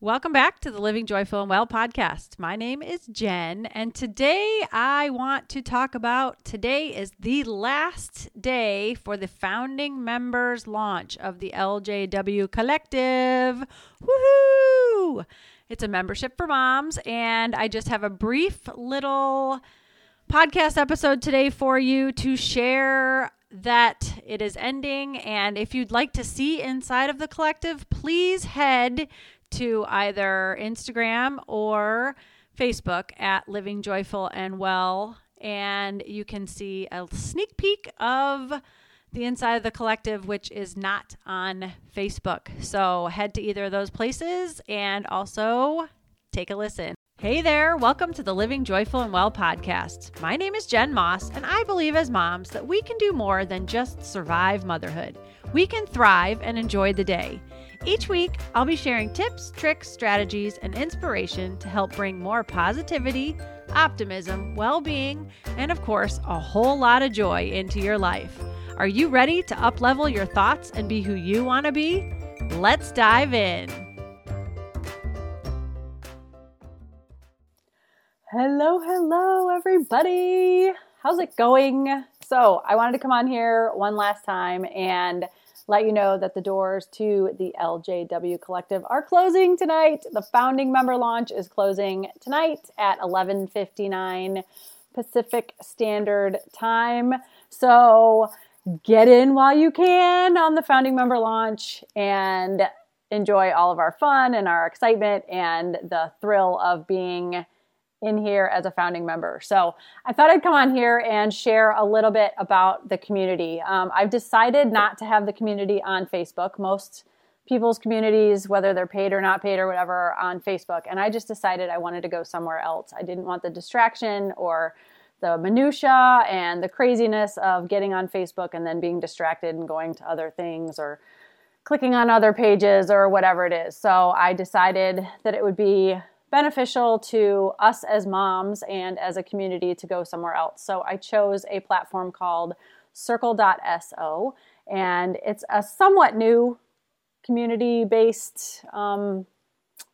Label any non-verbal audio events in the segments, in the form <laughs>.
Welcome back to the Living Joyful and Well podcast. My name is Jen, and today I want to talk about today is the last day for the founding members launch of the LJW Collective. Woohoo! It's a membership for moms, and I just have a brief little podcast episode today for you to share that it is ending. And if you'd like to see inside of the collective, please head to either Instagram or Facebook at Living Joyful and Well. And you can see a sneak peek of the inside of the collective, which is not on Facebook. So head to either of those places and also take a listen. Hey there, welcome to the Living Joyful and Well podcast. My name is Jen Moss, and I believe as moms that we can do more than just survive motherhood. We can thrive and enjoy the day. Each week, I'll be sharing tips, tricks, strategies, and inspiration to help bring more positivity, optimism, well being, and of course, a whole lot of joy into your life. Are you ready to uplevel your thoughts and be who you want to be? Let's dive in. Hello, hello, everybody. How's it going? So, I wanted to come on here one last time and let you know that the doors to the LJW Collective are closing tonight. The founding member launch is closing tonight at 11:59 Pacific Standard Time. So get in while you can on the founding member launch and enjoy all of our fun and our excitement and the thrill of being in here as a founding member. So I thought I'd come on here and share a little bit about the community. Um, I've decided not to have the community on Facebook. Most people's communities, whether they're paid or not paid or whatever, are on Facebook. And I just decided I wanted to go somewhere else. I didn't want the distraction or the minutia and the craziness of getting on Facebook and then being distracted and going to other things or clicking on other pages or whatever it is. So I decided that it would be beneficial to us as moms and as a community to go somewhere else. So I chose a platform called circle.so, and it's a somewhat new community based um,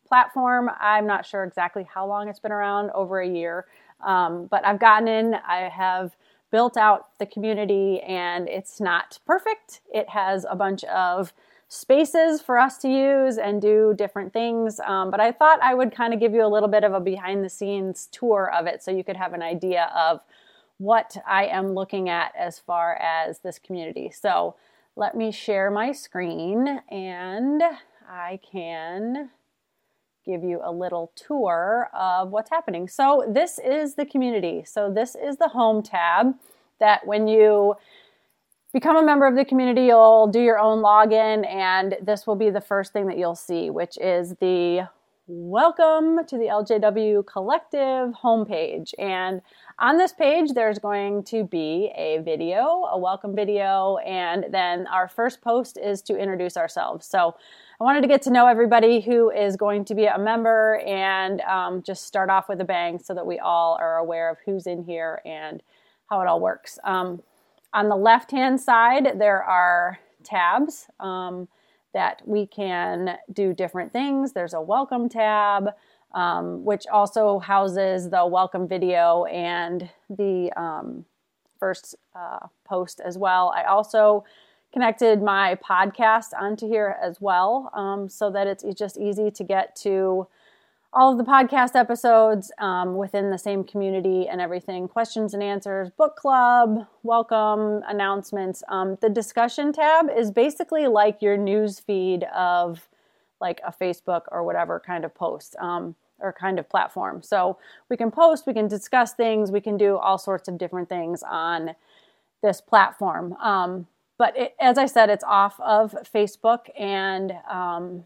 platform. I'm not sure exactly how long it's been around, over a year, um, but I've gotten in, I have built out the community, and it's not perfect. It has a bunch of spaces for us to use and do different things. Um, but I thought I would kind of give you a little bit of a behind the scenes tour of it so you could have an idea of what I am looking at as far as this community. So let me share my screen and I can give you a little tour of what's happening. So this is the community. So this is the home tab that when you become a member of the community, you'll do your own login, and this will be the first thing that you'll see, which is the Welcome to the LJW Collective homepage. And on this page, there's going to be a video, a welcome video, and then our first post is to introduce ourselves. So I wanted to get to know everybody who is going to be a member and um, just start off with a bang so that we all are aware of who's in here and how it all works. Um, on the left hand side, there are tabs um, that we can do different things. There's a welcome tab, um, which also houses the welcome video and the um, first uh, post as well. I also connected my podcast onto here as well um, so that it's just easy to get to all of the podcast episodes um, within the same community and everything. Questions and answers book club welcome announcements. Um, the discussion tab is basically like your news feed of like a facebook or whatever kind of post um, or kind of platform. So we can post we can discuss things we can do all sorts of different things on this platform. Um, but it, as i said it's off of facebook and um,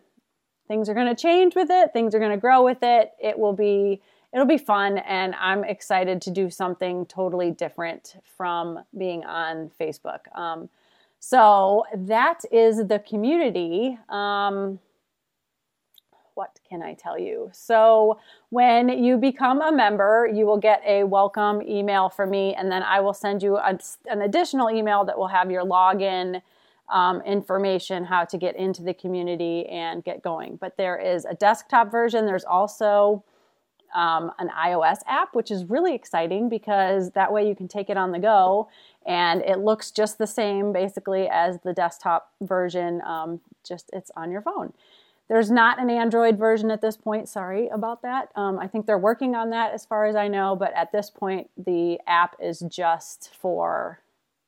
things are going to change with it things are going to grow with it it will be it'll be fun and i'm excited to do something totally different from being on facebook um, so that is the community um, what can I tell you? So, when you become a member, you will get a welcome email from me, and then I will send you a, an additional email that will have your login um, information how to get into the community and get going. But there is a desktop version. There's also um, an iOS app, which is really exciting because that way you can take it on the go and it looks just the same basically as the desktop version, um, just it's on your phone. There's not an Android version at this point. Sorry about that. Um, I think they're working on that as far as I know, but at this point, the app is just for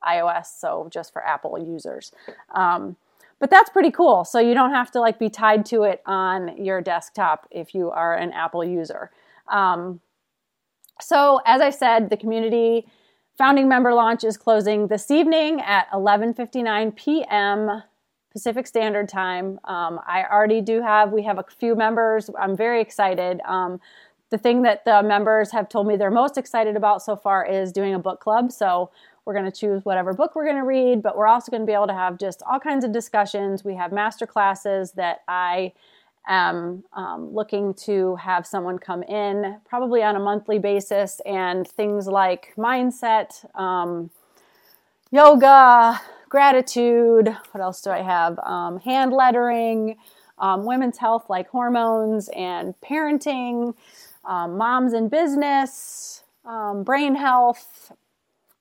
iOS, so just for Apple users. Um, but that's pretty cool. So you don't have to like be tied to it on your desktop if you are an Apple user. Um, so as I said, the community founding member launch is closing this evening at 11:59 p.m. Pacific Standard Time. Um, I already do have. We have a few members. I'm very excited. Um, the thing that the members have told me they're most excited about so far is doing a book club. So we're going to choose whatever book we're going to read, but we're also going to be able to have just all kinds of discussions. We have master classes that I am um, looking to have someone come in probably on a monthly basis, and things like mindset, um, yoga, gratitude. What else do I have? Um, hand lettering, um, women's health like hormones and parenting, um, moms in business, um, brain health,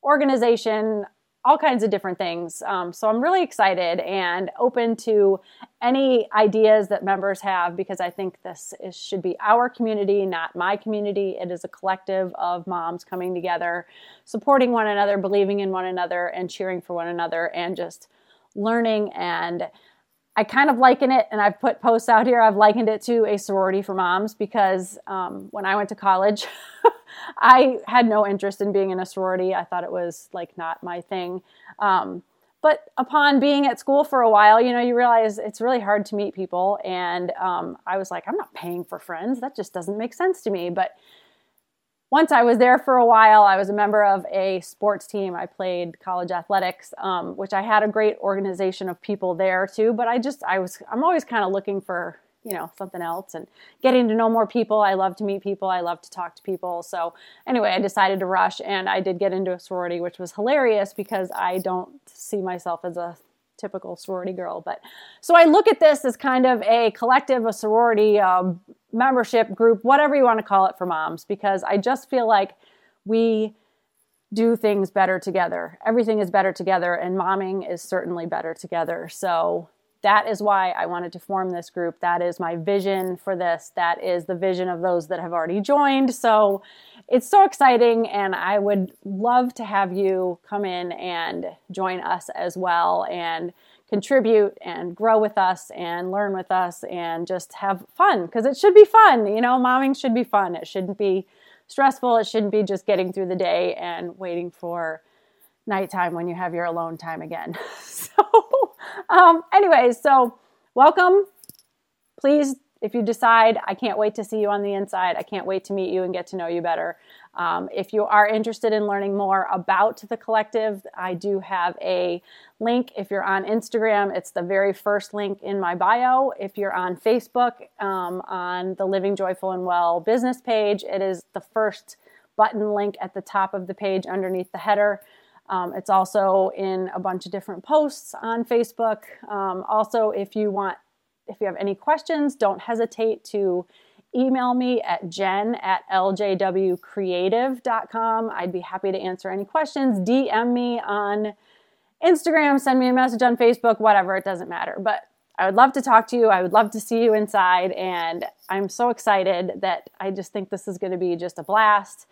organization, all kinds of different things. Um, so I'm really excited and open to any ideas that members have because I think this is, should be our community, not my community. It is a collective of moms coming together, supporting one another, believing in one another, and cheering for one another, and just learning and I kind of liken it, and I've put posts out here. I've likened it to a sorority for moms because um, when I went to college, <laughs> I had no interest in being in a sorority. I thought it was like not my thing. Um, but upon being at school for a while, you know, you realize it's really hard to meet people. And um, I was like, I'm not paying for friends. That just doesn't make sense to me. But once I was there for a while, I was a member of a sports team. I played college athletics, um, which I had a great organization of people there too. But I just, I was, I'm always kind of looking for, you know, something else and getting to know more people. I love to meet people. I love to talk to people. So anyway, I decided to rush and I did get into a sorority, which was hilarious because I don't see myself as a typical sorority girl. But so I look at this as kind of a collective, a sorority um, membership group, whatever you want to call it for moms, because I just feel like we do things better together. Everything is better together, and momming is certainly better together. So that is why I wanted to form this group. That is my vision for this. That is the vision of those that have already joined. So it's so exciting, and I would love to have you come in and join us as well and contribute and grow with us and learn with us and just have fun because it should be fun. You know, momming should be fun. It shouldn't be stressful. It shouldn't be just getting through the day and waiting for nighttime when you have your alone time again. <laughs> so, um, anyways, so welcome. Please, if you decide, I can't wait to see you on the inside. I can't wait to meet you and get to know you better. Um, if you are interested in learning more about the collective, I do have a link. If you're on Instagram, it's the very first link in my bio. If you're on Facebook, um, on the Living Joyful and Well business page, it is the first button link at the top of the page underneath the header. Um, it's also in a bunch of different posts on Facebook. Um, also, if you want, if you have any questions, don't hesitate to email me at jen at ljwcreative.com. I'd be happy to answer any questions. DM me on Instagram, send me a message on Facebook, whatever, it doesn't matter. But I would love to talk to you. I would love to see you inside. And I'm so excited that I just think this is going to be just a blast.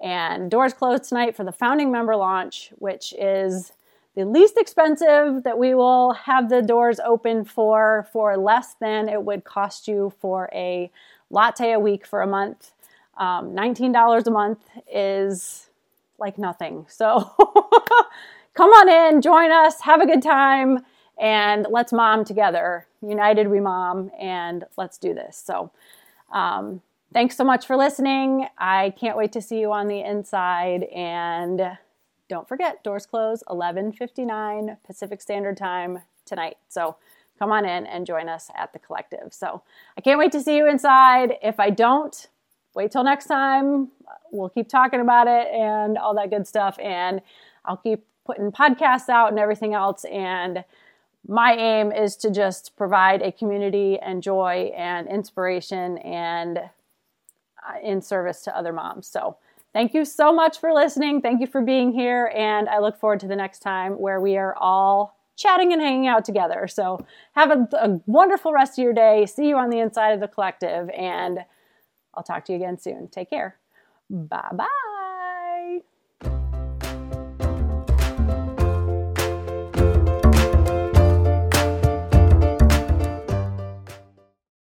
And doors closed tonight for the founding member launch, which is the least expensive that we will have the doors open for for less than it would cost you for a latte a week for a month. Um, $19 a month is like nothing. So <laughs> come on in, join us, have a good time, and let's mom together. United we mom, and let's do this. So, um, thanks so much for listening. I can't wait to see you on the inside. And don't forget, doors close 11:59 Pacific Standard Time tonight. So come on in and join us at the collective. So I can't wait to see you inside. If I don't, wait till next time. We'll keep talking about it and all that good stuff. And I'll keep putting podcasts out and everything else. And my aim is to just provide a community and joy and inspiration and uh, in service to other moms. So, thank you so much for listening. Thank you for being here. And I look forward to the next time where we are all chatting and hanging out together. So, have a, a wonderful rest of your day. See you on the inside of the collective. And I'll talk to you again soon. Take care. Bye bye.